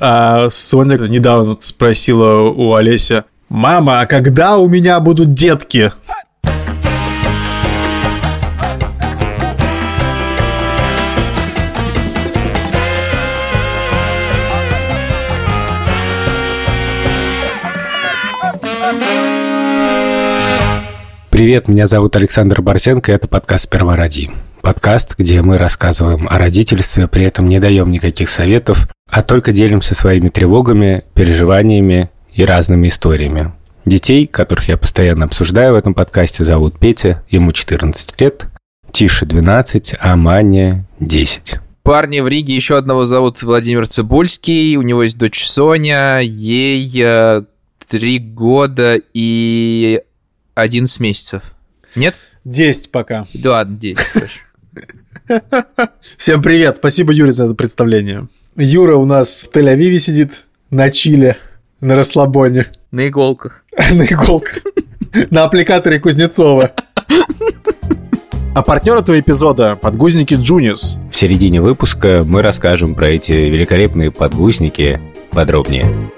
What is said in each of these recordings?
А Соня недавно спросила у Олеся, «Мама, а когда у меня будут детки?» Привет, меня зовут Александр Барсенко, и это подкаст «Сперва роди». Подкаст, где мы рассказываем о родительстве, при этом не даем никаких советов, а только делимся своими тревогами, переживаниями и разными историями. Детей, которых я постоянно обсуждаю в этом подкасте, зовут Петя, ему 14 лет, Тише 12, а Маня 10. Парни в Риге еще одного зовут Владимир Цибульский, у него есть дочь Соня, ей э, три года и 11 месяцев. Нет? 10 пока. Да, ладно, 10, хорошо. Всем привет, спасибо, Юрий, за это представление. Юра у нас в Тель-Авиве сидит, на Чиле, на расслабоне, На иголках. на иголках, на аппликаторе Кузнецова. А партнер этого эпизода – подгузники Джунис. В середине выпуска мы расскажем про эти великолепные подгузники подробнее.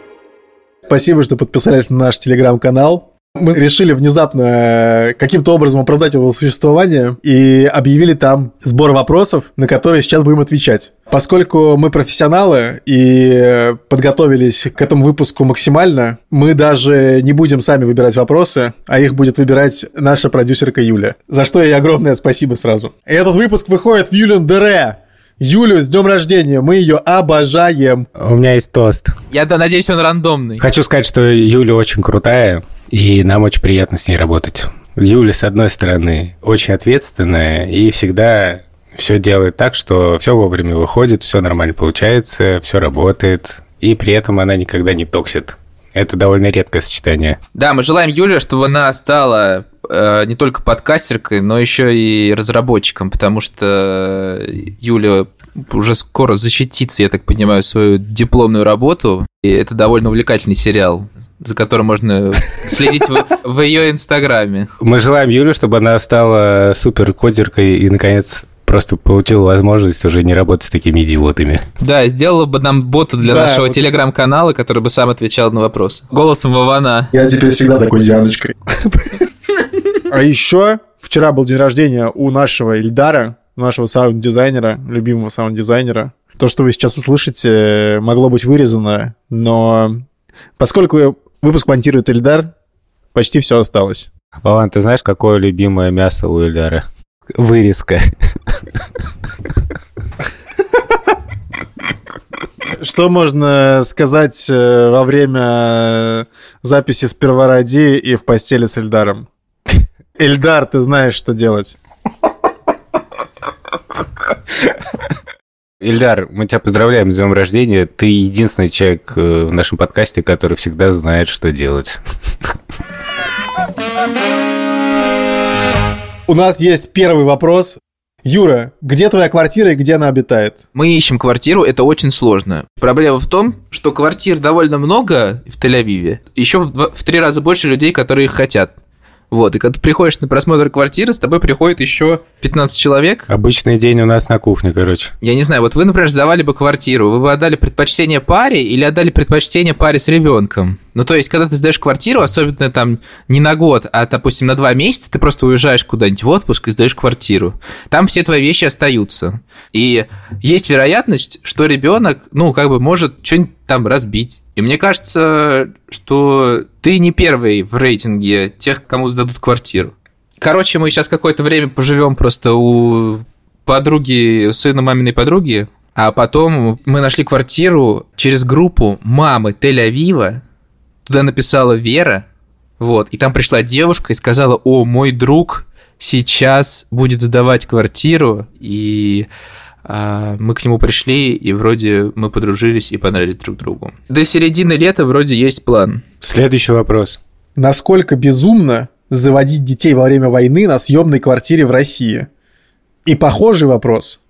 Спасибо, что подписались на наш телеграм-канал. Мы решили внезапно э, каким-то образом оправдать его существование и объявили там сбор вопросов, на которые сейчас будем отвечать. Поскольку мы профессионалы и подготовились к этому выпуску максимально, мы даже не будем сами выбирать вопросы, а их будет выбирать наша продюсерка Юля. За что ей огромное спасибо сразу. Этот выпуск выходит в Юлин Дере. Юлю, с днем рождения, мы ее обожаем. У меня есть тост. Я да, надеюсь, он рандомный. Хочу сказать, что Юля очень крутая, и нам очень приятно с ней работать. Юля, с одной стороны, очень ответственная и всегда все делает так, что все вовремя выходит, все нормально получается, все работает, и при этом она никогда не токсит. Это довольно редкое сочетание. Да, мы желаем Юле, чтобы она стала э, не только подкастеркой, но еще и разработчиком, потому что Юля уже скоро защитится, я так понимаю, свою дипломную работу. И это довольно увлекательный сериал, за которым можно следить в, в ее инстаграме. Мы желаем Юле, чтобы она стала супер кодеркой и, наконец, просто получила возможность уже не работать с такими идиотами. Да, сделала бы нам бота для Да, нашего вот. телеграм-канала, который бы сам отвечал на вопросы. Голосом Вована. Я теперь всегда такой Дианочкой. А еще вчера был день рождения у нашего Ильдара, нашего саунд-дизайнера, любимого саунд-дизайнера. То, что вы сейчас услышите, могло быть вырезано, но поскольку выпуск монтирует Ильдар, почти все осталось. Вован, ты знаешь, какое любимое мясо у Ильдара? Вырезка. Что можно сказать э, во время записи с Первороди и в постели с Ильдаром? Ильдар, ты знаешь, что делать. Ильдар, мы тебя поздравляем с днем рождения. Ты единственный человек э, в нашем подкасте, который всегда знает, что делать. У нас есть первый вопрос. Юра, где твоя квартира и где она обитает? Мы ищем квартиру, это очень сложно. Проблема в том, что квартир довольно много в Тель-Авиве. Еще в, два- в три раза больше людей, которые их хотят. Вот, и когда ты приходишь на просмотр квартиры, с тобой приходит еще 15 человек. Обычный день у нас на кухне, короче. Я не знаю, вот вы, например, сдавали бы квартиру, вы бы отдали предпочтение паре или отдали предпочтение паре с ребенком? Ну, то есть, когда ты сдаешь квартиру, особенно там не на год, а, допустим, на два месяца, ты просто уезжаешь куда-нибудь в отпуск и сдаешь квартиру. Там все твои вещи остаются. И есть вероятность, что ребенок, ну, как бы может что-нибудь там разбить. И мне кажется, что ты не первый в рейтинге тех, кому сдадут квартиру. Короче, мы сейчас какое-то время поживем просто у подруги, сына маминой подруги, а потом мы нашли квартиру через группу мамы Тель-Авива. Туда написала Вера, вот, и там пришла девушка и сказала, о, мой друг сейчас будет сдавать квартиру, и а, мы к нему пришли, и вроде мы подружились и понравились друг другу. До середины лета вроде есть план. Следующий вопрос. Насколько безумно заводить детей во время войны на съемной квартире в России? И похожий вопрос.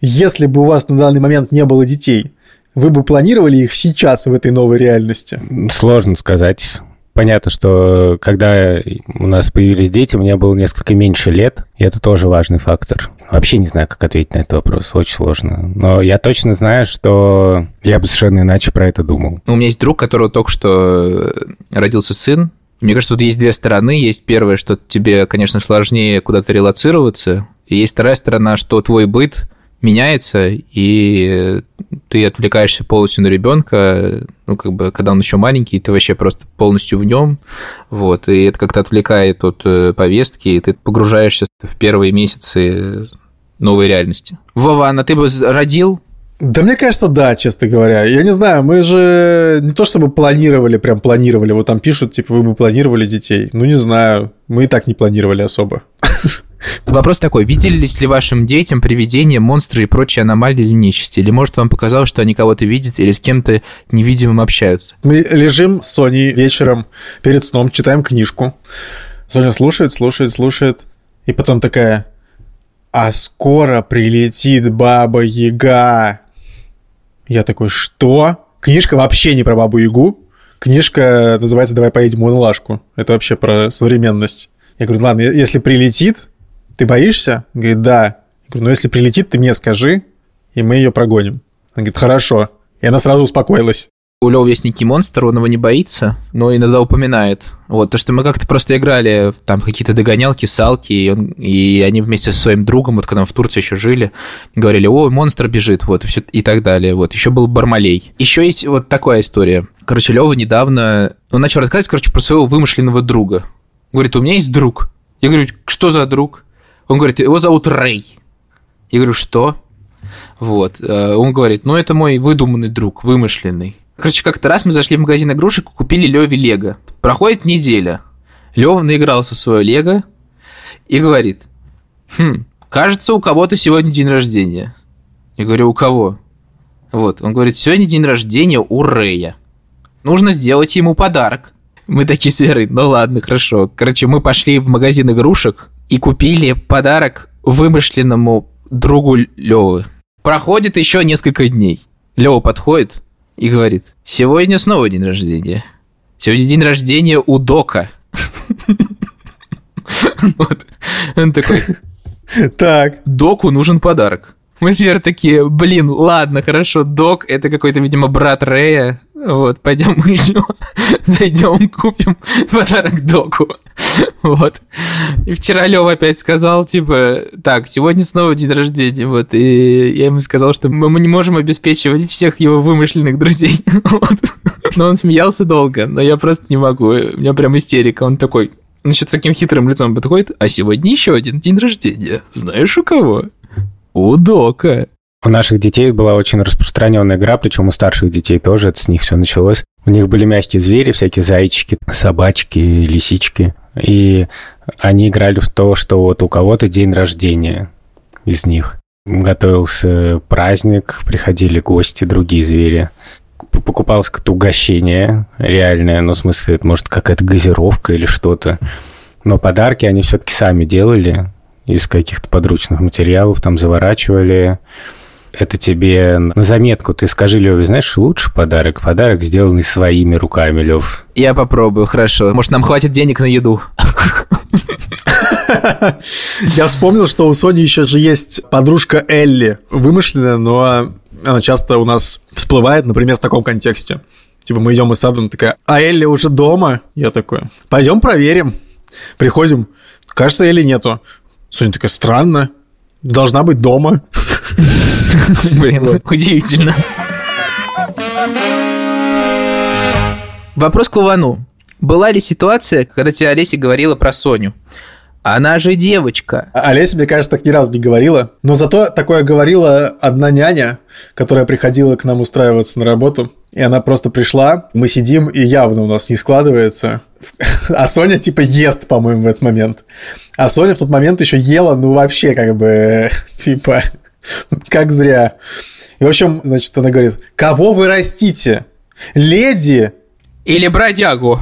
Если бы у вас на данный момент не было детей, вы бы планировали их сейчас в этой новой реальности? Сложно сказать. Понятно, что когда у нас появились дети, мне было несколько меньше лет, и это тоже важный фактор. Вообще не знаю, как ответить на этот вопрос. Очень сложно. Но я точно знаю, что я бы совершенно иначе про это думал. У меня есть друг, которого только что э, родился сын. Мне кажется, тут есть две стороны. Есть первое, что тебе, конечно, сложнее куда-то релацироваться. И есть вторая сторона, что твой быт меняется, и ты отвлекаешься полностью на ребенка, ну, как бы, когда он еще маленький, ты вообще просто полностью в нем, вот, и это как-то отвлекает от э, повестки, и ты погружаешься в первые месяцы новой реальности. Вова, а ты бы родил да мне кажется, да, честно говоря. Я не знаю, мы же не то чтобы планировали, прям планировали. Вот там пишут, типа, вы бы планировали детей. Ну, не знаю. Мы и так не планировали особо. Вопрос такой, виделись ли вашим детям привидения, монстры и прочие аномалии или нечисти? Или может вам показалось, что они кого-то видят или с кем-то невидимым общаются? Мы лежим с Соней вечером перед сном, читаем книжку. Соня слушает, слушает, слушает. И потом такая, а скоро прилетит Баба Яга. Я такой, что? Книжка вообще не про Бабу Ягу. Книжка называется «Давай поедем в Лашку». Это вообще про современность. Я говорю, ладно, если прилетит, ты боишься? Он говорит, да. Я говорю, ну если прилетит, ты мне скажи, и мы ее прогоним. Он говорит, хорошо. И она сразу успокоилась. У Лёва есть некий монстр, он его не боится, но иногда упоминает. Вот, то, что мы как-то просто играли там какие-то догонялки, салки, и, он, и они вместе со своим другом, вот когда мы в Турции еще жили, говорили, о, монстр бежит, вот, и, все, и так далее. Вот, еще был Бармалей. Еще есть вот такая история. Короче, Лёва недавно, он начал рассказывать, короче, про своего вымышленного друга. Говорит, у меня есть друг. Я говорю, что за друг? Он говорит, его зовут Рэй. Я говорю, что? Вот. Э, он говорит, ну, это мой выдуманный друг, вымышленный. Короче, как-то раз мы зашли в магазин игрушек и купили Леве Лего. Проходит неделя. Лева наигрался в свое Лего и говорит, хм, кажется, у кого-то сегодня день рождения. Я говорю, у кого? Вот, он говорит, сегодня день рождения у Рэя. Нужно сделать ему подарок. Мы такие с Верой, ну ладно, хорошо. Короче, мы пошли в магазин игрушек, и купили подарок вымышленному другу Левы. Проходит еще несколько дней. Лева подходит и говорит, сегодня снова день рождения. Сегодня день рождения у Дока. Вот. Он такой, так, Доку нужен подарок. Мы с Верой такие, блин, ладно, хорошо, Док, это какой-то, видимо, брат Рэя. Вот, пойдем мы еще зайдем, купим подарок Доку. Вот. И вчера Лева опять сказал, типа, так, сегодня снова день рождения, вот, и я ему сказал, что мы не можем обеспечивать всех его вымышленных друзей. Вот. Но он смеялся долго, но я просто не могу, у меня прям истерика. Он такой, значит, с таким хитрым лицом подходит, а сегодня еще один день рождения. Знаешь, у кого? У Дока. У наших детей была очень распространенная игра, причем у старших детей тоже, это с них все началось. У них были мягкие звери, всякие зайчики, собачки, лисички. И они играли в то, что вот у кого-то день рождения из них. Готовился праздник, приходили гости, другие звери. Покупалось какое-то угощение реальное, ну, в смысле, это может какая-то газировка или что-то. Но подарки они все-таки сами делали, из каких-то подручных материалов, там заворачивали. Это тебе на заметку. Ты скажи, Лёве, знаешь, лучший подарок? Подарок, сделанный своими руками, Лев. Я попробую, хорошо. Может, нам хватит денег на еду? Я вспомнил, что у Сони еще же есть подружка Элли, вымышленная, но она часто у нас всплывает, например, в таком контексте. Типа мы идем из сада, она такая, а Элли уже дома? Я такой, пойдем проверим. Приходим, кажется, Элли нету. Соня такая, странно, должна быть дома. Блин, удивительно. Вопрос к Вовану. Была ли ситуация, когда тебе Олеся говорила про Соню? Она же девочка. А Олеся, мне кажется, так ни разу не говорила. Но зато такое говорила одна няня, которая приходила к нам устраиваться на работу. И она просто пришла, мы сидим, и явно у нас не складывается. А Соня типа ест, по-моему, в этот момент. А Соня в тот момент еще ела, ну вообще как бы, типа, как зря. И в общем, значит, она говорит, кого вы растите? Леди? Или бродягу?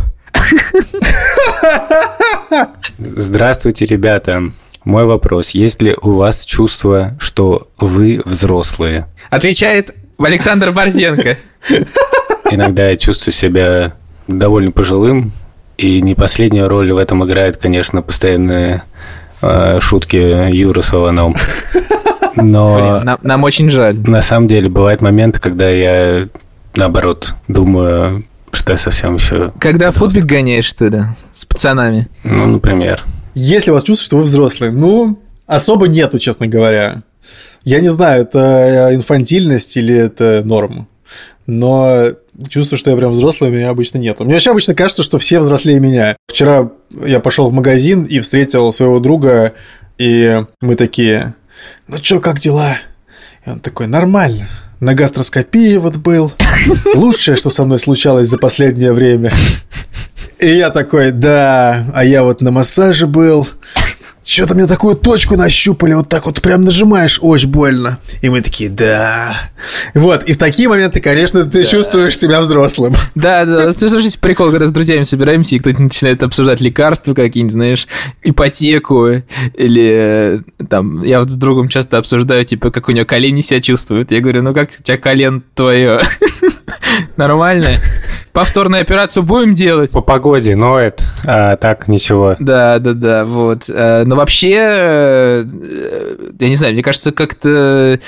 Здравствуйте, ребята. Мой вопрос. Есть ли у вас чувство, что вы взрослые? Отвечает Александр Борзенко. Иногда я чувствую себя довольно пожилым, и не последнюю роль в этом играет, конечно, постоянное э, шутки Юры с. Но Блин, нам, нам очень жаль. на самом деле бывают моменты, когда я, наоборот, думаю, что я совсем еще... Когда футбик гоняешь, что ли, с пацанами? Ну, например. Если у вас чувствуете, что вы взрослые, ну, особо нету, честно говоря. Я не знаю, это инфантильность или это норма. Но чувство, что я прям взрослый, у меня обычно нет. Мне вообще обычно кажется, что все взрослее меня. Вчера я пошел в магазин и встретил своего друга, и мы такие, ну чё, как дела? И он такой, нормально. На гастроскопии вот был. Лучшее, что со мной случалось за последнее время. И я такой, да, а я вот на массаже был. Что-то мне такую точку нащупали, вот так вот прям нажимаешь, очень больно. И мы такие, да. Вот, и в такие моменты, конечно, ты чувствуешь себя взрослым. Да, да, слушайте, прикол, когда с друзьями собираемся, и кто-то начинает обсуждать лекарства какие-нибудь, знаешь, ипотеку, или э, там, я вот с другом часто обсуждаю, типа, как у него колени себя чувствуют. Я говорю, ну как у тебя колен твое? Нормально? Повторную операцию будем делать? По погоде ноет, а так ничего. Да, да, да, вот. Э, Но вообще, э, я не знаю, мне кажется, как-то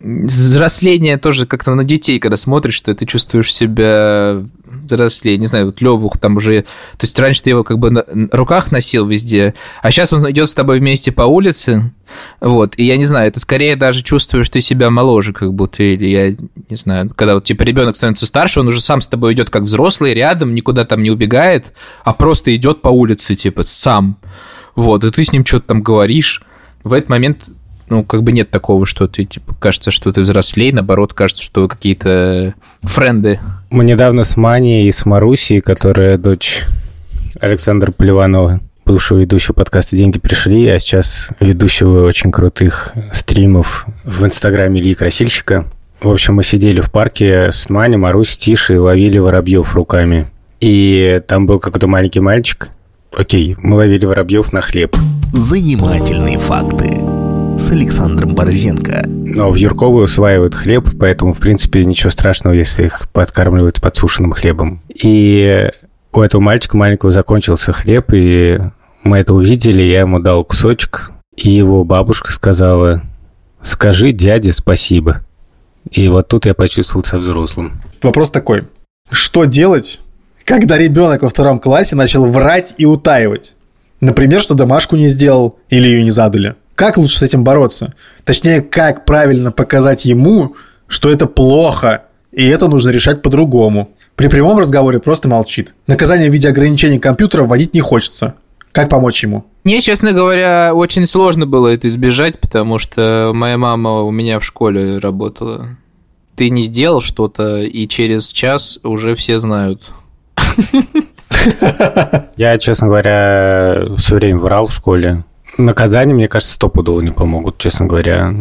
взросление тоже как-то на детей, когда смотришь, что ты чувствуешь себя взрослее. Не знаю, вот Леву там уже... То есть раньше ты его как бы на руках носил везде, а сейчас он идет с тобой вместе по улице, вот, и я не знаю, это скорее даже чувствуешь ты себя моложе, как будто, или я не знаю, когда вот типа ребенок становится старше, он уже сам с тобой идет как взрослый, рядом, никуда там не убегает, а просто идет по улице, типа, сам. Вот, и ты с ним что-то там говоришь. В этот момент ну, как бы нет такого, что ты, типа, кажется, что ты взрослей, наоборот, кажется, что вы какие-то френды. Мы недавно с Маней и с Марусей, которая дочь Александра Поливанова, бывшего ведущего подкаста «Деньги пришли», а сейчас ведущего очень крутых стримов в Инстаграме Ильи Красильщика. В общем, мы сидели в парке с Маней, Марусей, Тишей и ловили воробьев руками. И там был какой-то маленький мальчик. Окей, мы ловили воробьев на хлеб. Занимательные факты с Александром Борзенко. Но в Юрковую усваивают хлеб, поэтому, в принципе, ничего страшного, если их подкармливают подсушенным хлебом. И у этого мальчика маленького закончился хлеб, и мы это увидели, я ему дал кусочек, и его бабушка сказала, скажи дяде спасибо. И вот тут я почувствовал себя взрослым. Вопрос такой. Что делать, когда ребенок во втором классе начал врать и утаивать? Например, что домашку не сделал или ее не задали. Как лучше с этим бороться? Точнее, как правильно показать ему, что это плохо, и это нужно решать по-другому. При прямом разговоре просто молчит. Наказание в виде ограничений компьютера вводить не хочется. Как помочь ему? Мне, честно говоря, очень сложно было это избежать, потому что моя мама у меня в школе работала. Ты не сделал что-то, и через час уже все знают. Я, честно говоря, все время врал в школе. Наказания, мне кажется, стопудово не помогут, честно говоря.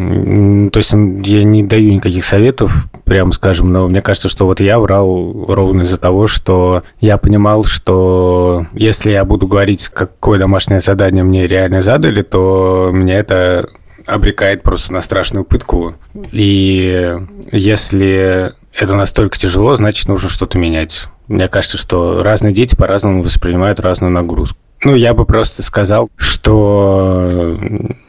То есть я не даю никаких советов, прямо скажем, но мне кажется, что вот я врал ровно из-за того, что я понимал, что если я буду говорить, какое домашнее задание мне реально задали, то мне это обрекает просто на страшную пытку. И если это настолько тяжело, значит, нужно что-то менять. Мне кажется, что разные дети по-разному воспринимают разную нагрузку. Ну, я бы просто сказал, что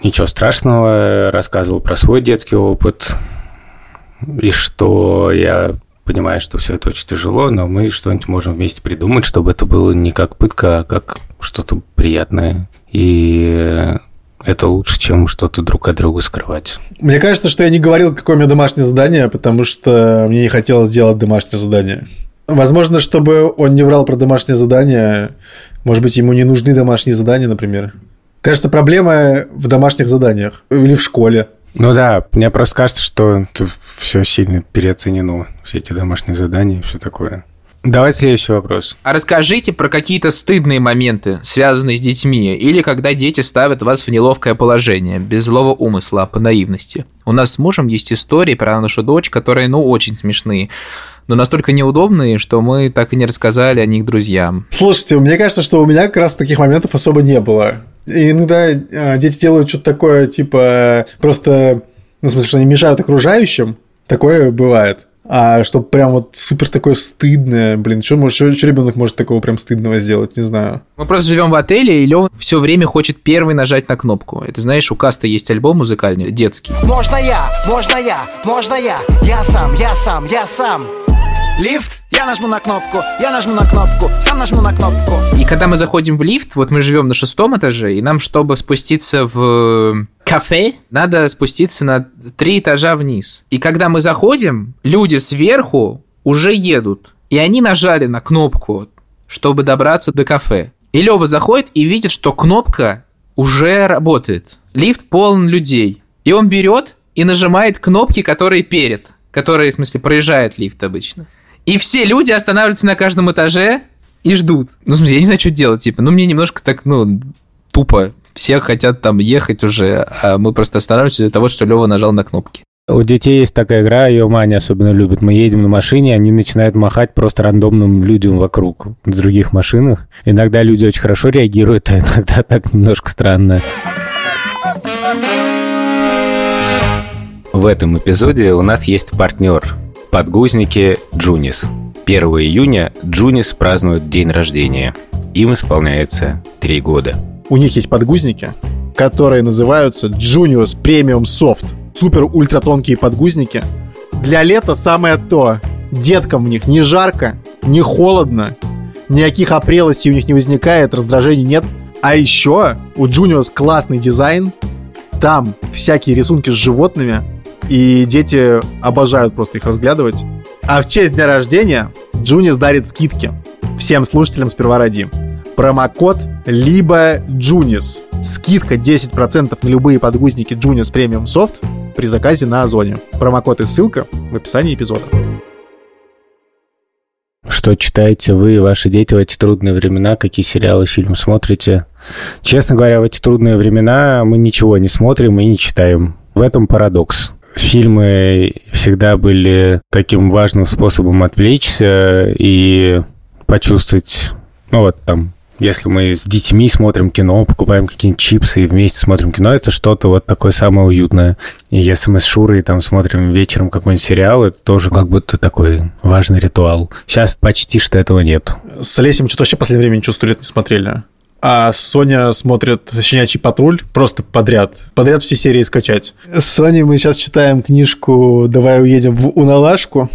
ничего страшного, рассказывал про свой детский опыт, и что я понимаю, что все это очень тяжело, но мы что-нибудь можем вместе придумать, чтобы это было не как пытка, а как что-то приятное. И это лучше, чем что-то друг от друга скрывать. Мне кажется, что я не говорил, какое у меня домашнее задание, потому что мне не хотелось делать домашнее задание. Возможно, чтобы он не врал про домашнее задание, может быть, ему не нужны домашние задания, например. Кажется, проблема в домашних заданиях или в школе. Ну да, мне просто кажется, что все сильно переоценено, все эти домашние задания и все такое. Давайте следующий вопрос. А расскажите про какие-то стыдные моменты, связанные с детьми, или когда дети ставят вас в неловкое положение, без злого умысла, по наивности. У нас с мужем есть истории про нашу дочь, которые, ну, очень смешные но настолько неудобные, что мы так и не рассказали о них друзьям. Слушайте, мне кажется, что у меня как раз таких моментов особо не было. И иногда э, дети делают что-то такое, типа, просто, ну, в смысле, что они мешают окружающим. Такое бывает. А чтобы прям вот супер такое стыдное, блин, что, может, что, что ребенок может такого прям стыдного сделать, не знаю. Мы просто живем в отеле, и Лев все время хочет первый нажать на кнопку. Это знаешь, у Каста есть альбом музыкальный, детский. Можно я, можно я, можно я, я сам, я сам, я сам. Лифт, я нажму на кнопку, я нажму на кнопку, сам нажму на кнопку. И когда мы заходим в лифт, вот мы живем на шестом этаже, и нам, чтобы спуститься в кафе, надо спуститься на три этажа вниз. И когда мы заходим, люди сверху уже едут. И они нажали на кнопку, чтобы добраться до кафе. И Лева заходит и видит, что кнопка уже работает. Лифт полон людей. И он берет и нажимает кнопки, которые перед. Которые, в смысле, проезжает лифт обычно. И все люди останавливаются на каждом этаже и ждут. Ну, в смысле, я не знаю, что делать, типа. Ну, мне немножко так, ну, тупо. Все хотят там ехать уже, а мы просто останавливаемся из-за того, что Лева нажал на кнопки. У детей есть такая игра, ее Маня особенно любит. Мы едем на машине, они начинают махать просто рандомным людям вокруг в других машинах. Иногда люди очень хорошо реагируют, а иногда так немножко странно. В этом эпизоде у нас есть партнер Подгузники Joonies. 1 июня Joonies празднует день рождения. Им исполняется 3 года. У них есть подгузники, которые называются Joonies Premium Soft. Супер ультра тонкие подгузники. Для лета самое то. Деткам в них не жарко, не холодно, никаких опрелостей у них не возникает, раздражений нет. А еще у Joonies классный дизайн. Там всякие рисунки с животными, и дети обожают просто их разглядывать. А в честь дня рождения Joonies дарит скидки всем слушателям «Сперва роди». Промокод либо Joonies. Скидка 10% на любые подгузники Joonies Premium Soft при заказе на Озоне. Промокод и ссылка в описании эпизода. Что читаете вы и ваши дети в эти трудные времена? Какие сериалы, фильмы смотрите? Честно говоря, в эти трудные времена мы ничего не смотрим и не читаем. В этом парадокс фильмы всегда были таким важным способом отвлечься и почувствовать, ну вот там, если мы с детьми смотрим кино, покупаем какие-нибудь чипсы и вместе смотрим кино, это что-то вот такое самое уютное. И если мы с Шурой там смотрим вечером какой-нибудь сериал, это тоже как будто такой важный ритуал. Сейчас почти что этого нет. С Олесем что-то вообще в последнее время ничего сто лет не смотрели. А Соня смотрит «Щенячий патруль» просто подряд. Подряд все серии скачать. С Соней мы сейчас читаем книжку «Давай уедем в Уналашку»,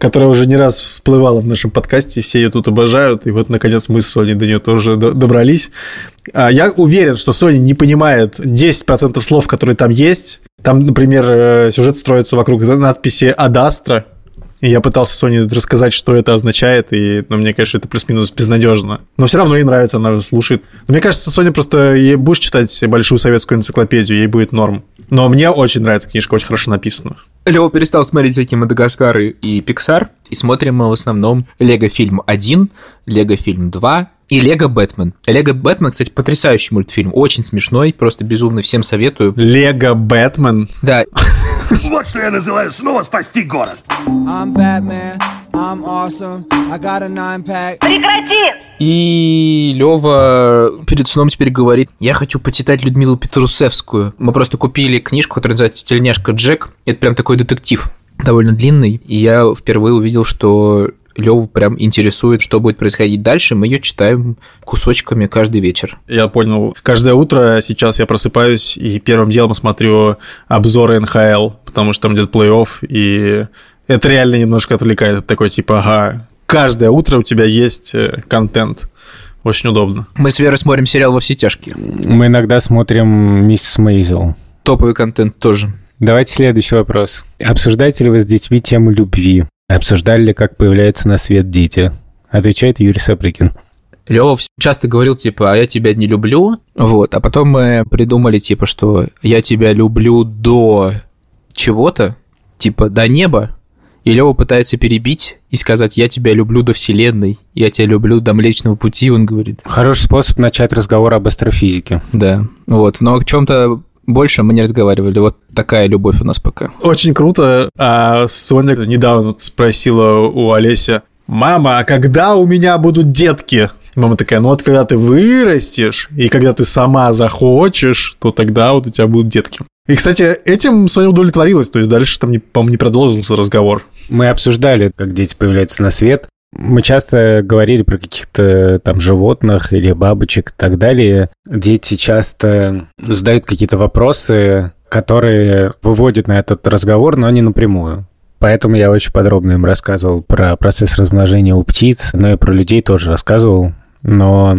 которая уже не раз всплывала в нашем подкасте, все ее тут обожают, и вот, наконец, мы с Соней до нее тоже добрались. А Я уверен, что Соня не понимает 10% слов, которые там есть. Там, например, э, сюжет строится вокруг надписи «Адастра», и я пытался Соне рассказать, что это означает, и, ну, мне кажется, это плюс-минус безнадежно. Но все равно ей нравится, она слушает. Но мне кажется, Соня просто, ей будешь читать большую советскую энциклопедию, ей будет норм. Но мне очень нравится книжка, очень хорошо написана. Лева перестал смотреть всякие Мадагаскары и Пиксар, и смотрим мы в основном Лего фильм 1, Лего фильм 2 и Лего Бэтмен. Лего Бэтмен, кстати, потрясающий мультфильм, очень смешной, просто безумно всем советую. Лего Бэтмен? Да. Вот что я называю снова спасти город. I'm Batman, I'm awesome, I got a nine pack. И Лева перед сном теперь говорит, я хочу почитать Людмилу Петрусевскую. Мы просто купили книжку, которая называется «Тельняшка Джек». Это прям такой детектив, довольно длинный. И я впервые увидел, что Леву прям интересует, что будет происходить дальше. Мы ее читаем кусочками каждый вечер. Я понял. Каждое утро сейчас я просыпаюсь и первым делом смотрю обзоры НХЛ, потому что там идет плей-офф, и это реально немножко отвлекает. Это такой типа, ага, каждое утро у тебя есть э, контент. Очень удобно. Мы с Верой смотрим сериал «Во все тяжкие». Мы иногда смотрим «Миссис Мейзел». Топовый контент тоже. Давайте следующий вопрос. Обсуждаете ли вы с детьми тему любви? Обсуждали ли, как появляются на свет дети? Отвечает Юрий Сапрыкин. Лева часто говорил, типа, а я тебя не люблю, вот, а потом мы придумали, типа, что я тебя люблю до чего-то, типа, до неба, и Лева пытается перебить и сказать, я тебя люблю до Вселенной, я тебя люблю до Млечного Пути, он говорит. Хороший способ начать разговор об астрофизике. Да, вот, но о чем-то больше мы не разговаривали. Вот такая любовь у нас пока. Очень круто. А Соня недавно спросила у Олеся, «Мама, а когда у меня будут детки?» Мама такая, ну вот когда ты вырастешь, и когда ты сама захочешь, то тогда вот у тебя будут детки. И, кстати, этим Соня удовлетворилась, то есть дальше там, по-моему, не продолжился разговор. Мы обсуждали, как дети появляются на свет. Мы часто говорили про каких-то там животных или бабочек и так далее. Дети часто задают какие-то вопросы, которые выводят на этот разговор, но не напрямую. Поэтому я очень подробно им рассказывал про процесс размножения у птиц, но и про людей тоже рассказывал. Но,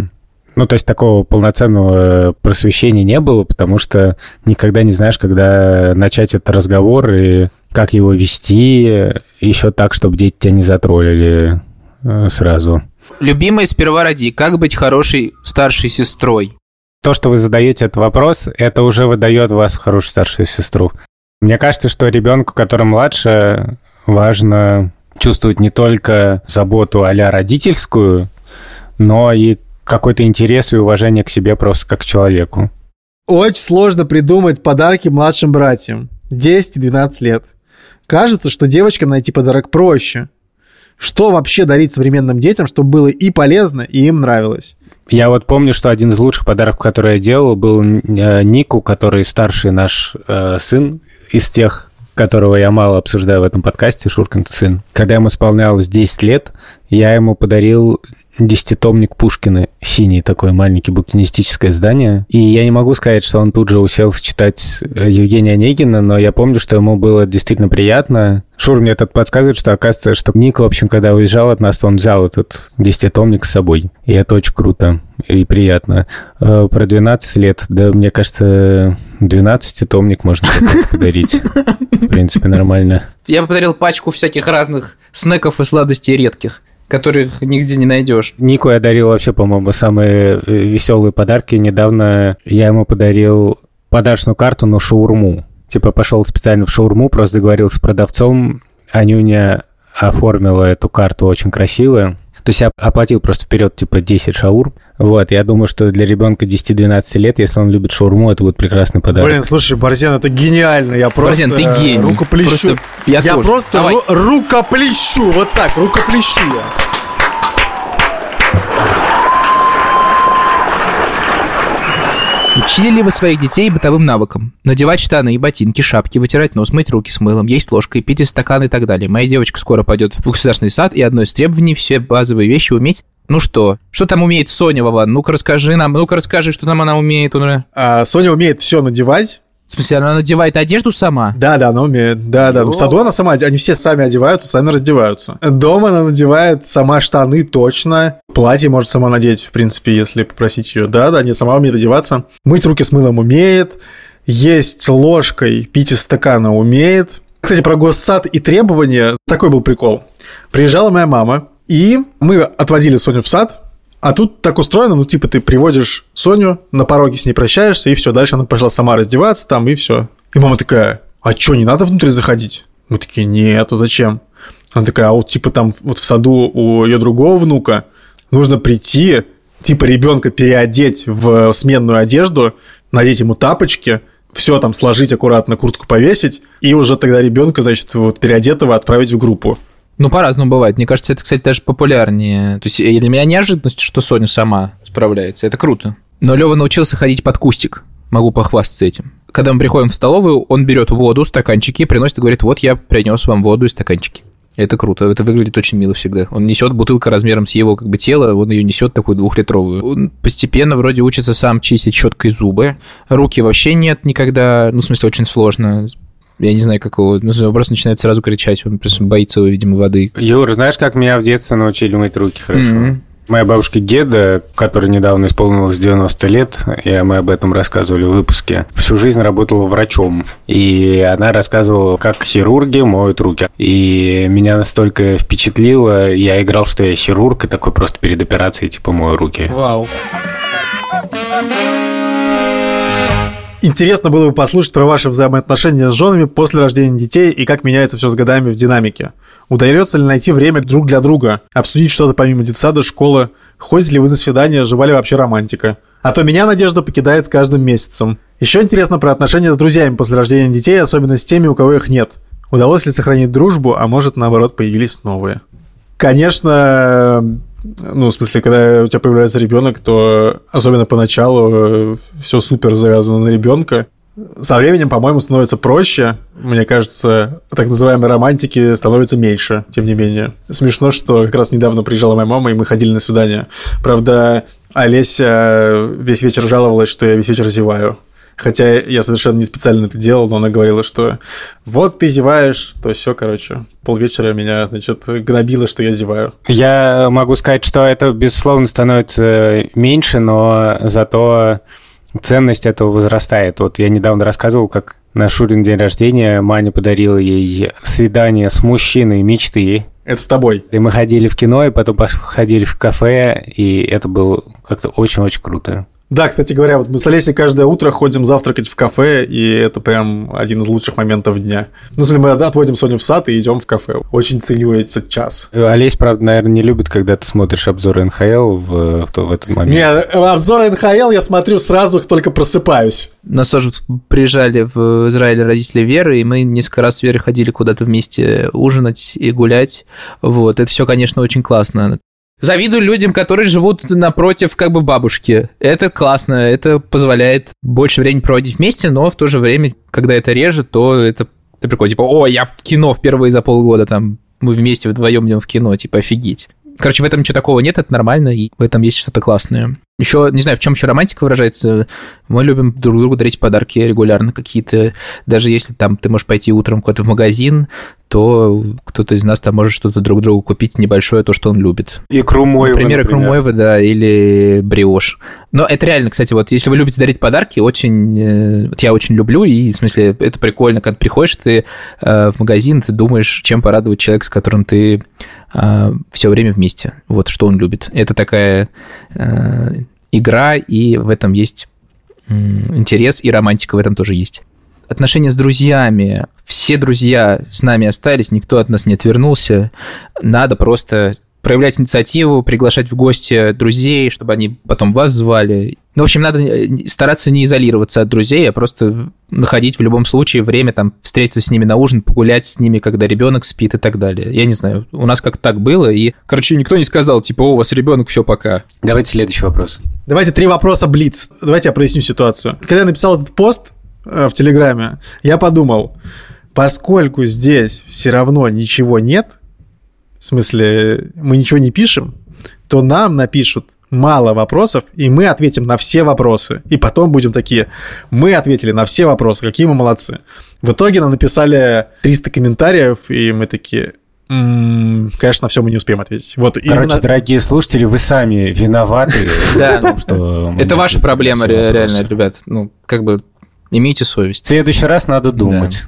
ну, то есть такого полноценного просвещения не было, потому что никогда не знаешь, когда начать этот разговор и как его вести, еще так, чтобы дети тебя не затроллили э, сразу. Любимая сперва роди. Как быть хорошей старшей сестрой? То, что вы задаете этот вопрос, это уже выдает вас хорошую старшую сестру. Мне кажется, что ребенку, который младше, важно чувствовать не только заботу а родительскую, но и какой-то интерес и уважение к себе просто как к человеку. Очень сложно придумать подарки младшим братьям. 10 и 12 лет. Кажется, что девочкам найти подарок проще. Что вообще дарить современным детям, чтобы было и полезно, и им нравилось? Я вот помню, что один из лучших подарков, который я делал, был э, Нику, который старший наш э, сын из тех, которого я мало обсуждаю в этом подкасте, Шуркин сын. Когда ему исполнялось 10 лет, я ему подарил десятитомник Пушкина, синий такой маленький букинистическое издание. И я не могу сказать, что он тут же уселся читать э, Евгения Онегина, но я помню, что ему было действительно приятно. Шур мне этот подсказывает, что оказывается, что Ник, в общем, когда уезжал от нас, он взял этот десятитомник с собой. И это очень круто и приятно. Э, Про 12 лет, да, мне кажется, 12-томник можно подарить. В принципе, нормально. Я подарил пачку всяких разных снеков и сладостей редких, которых нигде не найдешь. Нику я дарил вообще, по-моему, самые э, веселые подарки. Недавно я ему подарил подарочную карту на шаурму. Типа пошел специально в шаурму, просто договорился с продавцом. Анюня оформила эту карту очень красивая. То есть я оплатил просто вперед, типа, 10 шаурм. Вот, я думаю, что для ребенка 10-12 лет, если он любит шаурму, это будет прекрасный подарок. Блин, слушай, Борзен, это гениально. Я просто... Борзен, ты э, гений. Рукоплещу. Просто я я тоже. просто Давай. ру- рукоплещу. Вот так, рукоплещу я. Учили ли вы своих детей бытовым навыкам? Надевать штаны и ботинки, шапки, вытирать нос, мыть руки с мылом, есть ложкой, пить из стакана и так далее. Моя девочка скоро пойдет в государственный сад, и одно из требований все базовые вещи уметь. Ну что? Что там умеет Соня, Вован? Ну-ка расскажи нам, ну-ка расскажи, что там она умеет. А, Соня умеет все надевать. В смысле, она надевает одежду сама? Да, да, она умеет. Да, да. В саду она сама, они все сами одеваются, сами раздеваются. Дома она надевает сама штаны точно. Платье может сама надеть, в принципе, если попросить ее. Да, да, не сама умеет одеваться. Мыть руки с мылом умеет. Есть ложкой, пить из стакана умеет. Кстати, про госсад и требования. Такой был прикол. Приезжала моя мама, и мы отводили Соню в сад, а тут так устроено, ну, типа, ты приводишь Соню, на пороге с ней прощаешься, и все, дальше она пошла сама раздеваться там, и все. И мама такая, а что, не надо внутрь заходить? Мы такие, нет, а зачем? Она такая, а вот, типа, там вот в саду у ее другого внука нужно прийти, типа, ребенка переодеть в сменную одежду, надеть ему тапочки, все там сложить аккуратно, куртку повесить, и уже тогда ребенка, значит, вот переодетого отправить в группу. Ну, по-разному бывает. Мне кажется, это, кстати, даже популярнее. То есть для меня неожиданность, что Соня сама справляется. Это круто. Но Лева научился ходить под кустик. Могу похвастаться этим. Когда мы приходим в столовую, он берет воду, стаканчики, приносит и говорит, вот я принес вам воду и стаканчики. Это круто, это выглядит очень мило всегда. Он несет бутылка размером с его как бы тело, он ее несет такую двухлитровую. Он постепенно вроде учится сам чистить щеткой зубы. Руки вообще нет никогда, ну, в смысле, очень сложно. Я не знаю, как его... Ну, просто начинает сразу кричать, он просто боится, видимо, воды. Юр, знаешь, как меня в детстве научили мыть руки хорошо? Мгм. Моя бабушка Геда, которой недавно исполнилось 90 лет, и мы об этом рассказывали в выпуске, всю жизнь работала врачом. И она рассказывала, как хирурги моют руки. И меня настолько впечатлило, я играл, что я хирург, и такой просто перед операцией типа мою руки. Вау. Интересно было бы послушать про ваши взаимоотношения с женами после рождения детей и как меняется все с годами в динамике. Удается ли найти время друг для друга, обсудить что-то помимо детсада, школы, ходите ли вы на свидания, жива ли вообще романтика. А то меня Надежда покидает с каждым месяцем. Еще интересно про отношения с друзьями после рождения детей, особенно с теми, у кого их нет. Удалось ли сохранить дружбу, а может, наоборот, появились новые. Конечно, ну, в смысле, когда у тебя появляется ребенок, то особенно поначалу все супер завязано на ребенка. со временем, по-моему, становится проще. Мне кажется, так называемой романтики становится меньше, тем не менее. Смешно, что как раз недавно приезжала моя мама, и мы ходили на свидание. Правда, Олеся весь вечер жаловалась, что я весь вечер зеваю. Хотя я совершенно не специально это делал, но она говорила, что вот ты зеваешь, то все, короче, полвечера меня, значит, гнобило, что я зеваю. Я могу сказать, что это, безусловно, становится меньше, но зато ценность этого возрастает. Вот я недавно рассказывал, как на Шурин день рождения Маня подарила ей свидание с мужчиной мечты. Это с тобой. И мы ходили в кино, и потом ходили в кафе, и это было как-то очень-очень круто. Да, кстати говоря, вот мы с Олесей каждое утро ходим завтракать в кафе, и это прям один из лучших моментов дня. Ну, если мы отводим Соню в сад и идем в кафе. Очень ценю этот час. Олесь, правда, наверное, не любит, когда ты смотришь обзоры НХЛ в, в, в этот момент. Не, обзоры НХЛ я смотрю сразу, только просыпаюсь. Нас тоже приезжали в Израиль родители Веры, и мы несколько раз с Верой ходили куда-то вместе ужинать и гулять. Вот, это все, конечно, очень классно. Завидую людям, которые живут напротив как бы бабушки. Это классно, это позволяет больше времени проводить вместе, но в то же время, когда это режет, то это, это прикольно. Типа, о, я в кино впервые за полгода, там, мы вместе вдвоем идем в кино, типа, офигеть. Короче, в этом ничего такого нет, это нормально, и в этом есть что-то классное. Еще, не знаю, в чем еще романтика выражается. Мы любим друг другу дарить подарки регулярно какие-то. Даже если там ты можешь пойти утром куда-то в магазин, то кто-то из нас там может что-то друг другу купить небольшое, то, что он любит. Икру Моева, Например, икру Моева, да, или бриош. Но это реально, кстати, вот если вы любите дарить подарки, очень... э, Вот я очень люблю, и в смысле это прикольно, когда приходишь ты э, в магазин, ты думаешь, чем порадовать человека, с которым ты все время вместе. Вот что он любит. Это такая э, игра, и в этом есть интерес, и романтика в этом тоже есть. Отношения с друзьями. Все друзья с нами остались, никто от нас не отвернулся. Надо просто проявлять инициативу, приглашать в гости друзей, чтобы они потом вас звали. Ну, в общем, надо э, стараться не изолироваться от друзей, а просто находить в любом случае время, там, встретиться с ними на ужин, погулять с ними, когда ребенок спит и так далее. Я не знаю, у нас как-то так было, и, короче, никто не сказал, типа, о, у вас ребенок, все, пока. Давайте следующий вопрос. Давайте три вопроса Блиц. Давайте я проясню ситуацию. Когда я написал этот пост э, в Телеграме, я подумал, поскольку здесь все равно ничего нет, в смысле, мы ничего не пишем, то нам напишут мало вопросов, и мы ответим на все вопросы. И потом будем такие, мы ответили на все вопросы, какие мы молодцы. В итоге нам написали 300 комментариев, и мы такие, М-м, конечно, на все мы не успеем ответить. Вот, Короче, именно... дорогие слушатели, вы сами виноваты в том, что... Это ваша проблема, реально, ребят. Ну, как бы, имейте совесть. В следующий раз надо думать.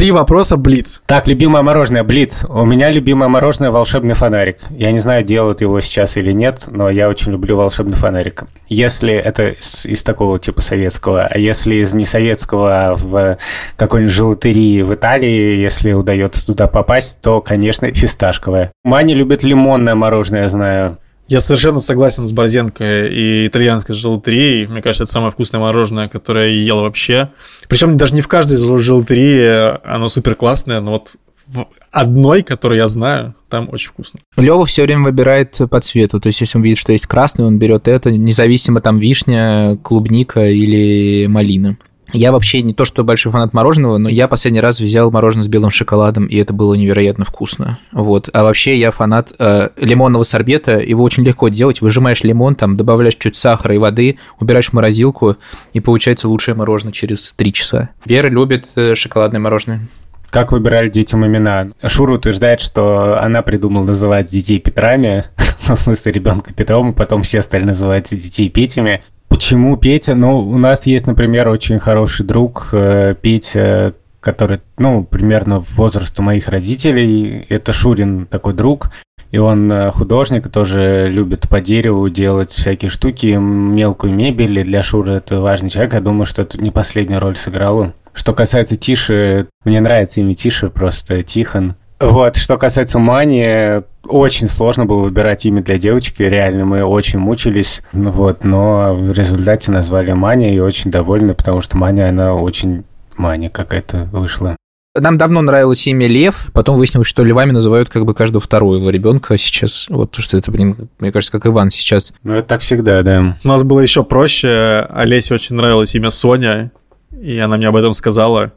Три вопроса Блиц. Так, любимое мороженое Блиц. У меня любимое мороженое волшебный фонарик. Я не знаю, делают его сейчас или нет, но я очень люблю волшебный фонарик. Если это из, из такого типа советского, а если из не советского в какой-нибудь желатерии в Италии, если удается туда попасть, то, конечно, фисташковое. Маня любит лимонное мороженое, я знаю. Я совершенно согласен с Борзенко и итальянской желатерией. Мне кажется, это самое вкусное мороженое, которое я ел вообще. Причем даже не в каждой желатерии оно супер классное, но вот в одной, которую я знаю, там очень вкусно. Лева все время выбирает по цвету. То есть, если он видит, что есть красный, он берет это, независимо там вишня, клубника или малина. Я вообще не то, что большой фанат мороженого, но я последний раз взял мороженое с белым шоколадом, и это было невероятно вкусно. Вот. А вообще я фанат э, лимонного сорбета, его очень легко делать. Выжимаешь лимон, там добавляешь чуть сахара и воды, убираешь в морозилку, и получается лучшее мороженое через 3 часа. Вера любит э, шоколадное мороженое. Как выбирали детям имена? Шура утверждает, что она придумала называть детей Петрами, ну, в смысле ребенка Петром, и потом все стали называть детей Петями. Почему Петя? Ну, у нас есть, например, очень хороший друг э, Петя, который, ну, примерно возраста моих родителей. Это Шурин такой друг. И он э, художник, тоже любит по дереву делать всякие штуки, мелкую мебель. И для Шуры это важный человек. Я думаю, что это не последнюю роль сыграло. Что касается Тиши, мне нравится имя Тиши, просто Тихон. Вот, что касается Мани, очень сложно было выбирать имя для девочки, реально мы очень мучились, ну вот, но в результате назвали Маня и очень довольны, потому что Маня, она очень Маня какая-то вышла. Нам давно нравилось имя Лев, потом выяснилось, что львами называют как бы каждого второго ребенка сейчас. Вот то, что это, блин, мне кажется, как Иван сейчас. Ну, это так всегда, да. У нас было еще проще. Олесе очень нравилось имя Соня, И она мне об этом сказала,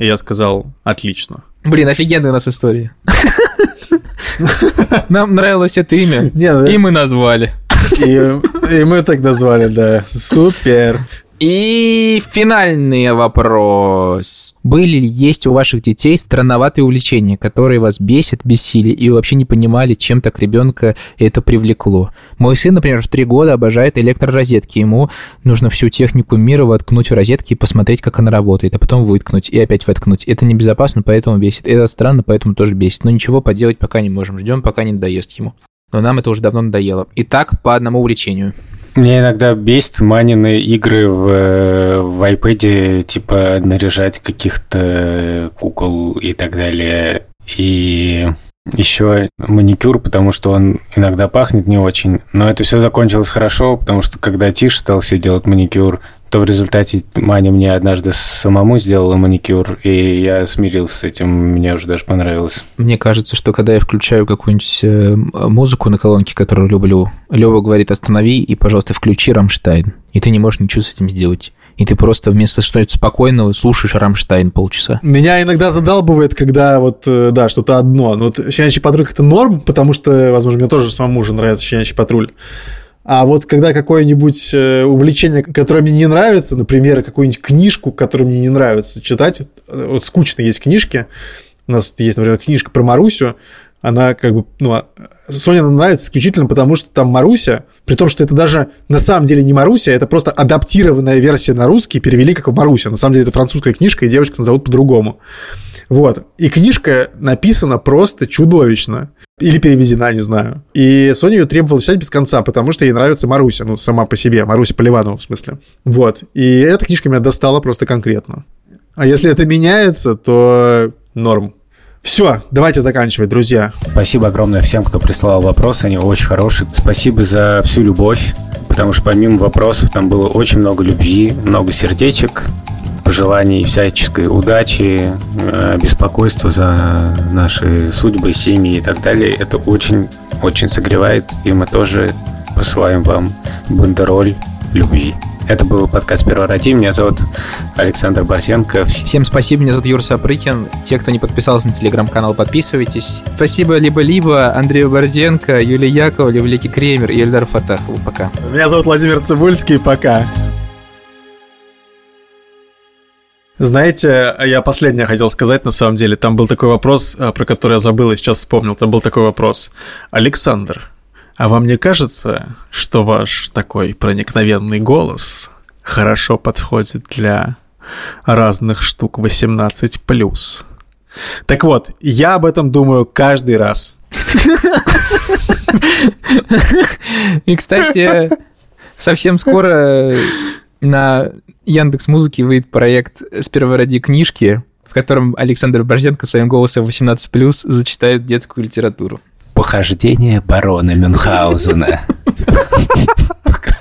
и я сказал, отлично. Блин, офигенная у нас история. Нам нравилось это имя, ну, и мы назвали. и мы так назвали, да. Супер. И финальный вопрос. Были ли есть у ваших детей странноватые увлечения, которые вас бесят, бесили, и вообще не понимали, чем так ребенка это привлекло? Мой сын, например, в три года обожает электророзетки. Ему нужно всю технику мира воткнуть в розетки и посмотреть, как она работает, а потом выткнуть и опять воткнуть. Это небезопасно, поэтому бесит. Это странно, поэтому тоже бесит. Но ничего поделать пока не можем. Ждем, пока не надоест ему. Но нам это уже давно надоело. Итак, по одному увлечению. Мне иногда бесит манины игры в, в iPad, типа наряжать каких-то кукол и так далее. И еще маникюр, потому что он иногда пахнет не очень. Но это все закончилось хорошо, потому что когда Тиш стал себе делать маникюр, то в результате Маня мне однажды самому сделала маникюр, и я смирился с этим, мне уже даже понравилось. Мне кажется, что когда я включаю какую-нибудь э, музыку на колонке, которую люблю, Лева говорит «останови» и, пожалуйста, включи «Рамштайн». И ты не можешь ничего с этим сделать. И ты просто вместо что-нибудь спокойного слушаешь «Рамштайн» полчаса. Меня иногда задалбывает, когда вот, э, да, что-то одно. Но вот «Щенячий патруль» — это норм, потому что, возможно, мне тоже самому уже нравится «Щенячий патруль». А вот когда какое-нибудь э, увлечение, которое мне не нравится, например, какую-нибудь книжку, которую мне не нравится читать, э, вот скучно есть книжки, у нас есть, например, книжка про Марусю, она как бы, ну, а Соне она нравится исключительно потому, что там Маруся, при том, что это даже на самом деле не Маруся, это просто адаптированная версия на русский, перевели как Маруся. На самом деле это французская книжка, и девочку назовут по-другому. Вот. И книжка написана просто чудовищно. Или переведена, не знаю. И Соня ее требовала читать без конца, потому что ей нравится Маруся, ну, сама по себе, Маруся Поливанова, в смысле. Вот. И эта книжка меня достала просто конкретно. А если это меняется, то норм. Все, давайте заканчивать, друзья. Спасибо огромное всем, кто прислал вопросы, они очень хорошие. Спасибо за всю любовь, потому что помимо вопросов там было очень много любви, много сердечек, пожеланий всяческой удачи, э, беспокойства за наши судьбы, семьи и так далее. Это очень-очень согревает, и мы тоже посылаем вам бандероль любви. Это был подкаст «Первороди». Меня зовут Александр Борсенко. Всем спасибо, меня зовут Юр Сапрыкин. Те, кто не подписался на телеграм-канал, подписывайтесь. Спасибо либо-либо Андрею Борзенко, Юлии Яковлеву, Левлике Кремер и Эльдару Фатахову. Пока. Меня зовут Владимир Цибульский, пока. Знаете, я последнее хотел сказать, на самом деле. Там был такой вопрос, а, про который я забыл и сейчас вспомнил. Там был такой вопрос. Александр, а вам не кажется, что ваш такой проникновенный голос хорошо подходит для разных штук 18+. Так вот, я об этом думаю каждый раз. И, кстати, совсем скоро на Яндекс Музыки выйдет проект «Сперва ради книжки», в котором Александр Борзенко своим голосом 18+, зачитает детскую литературу. Похождение барона Мюнхгаузена. Пока.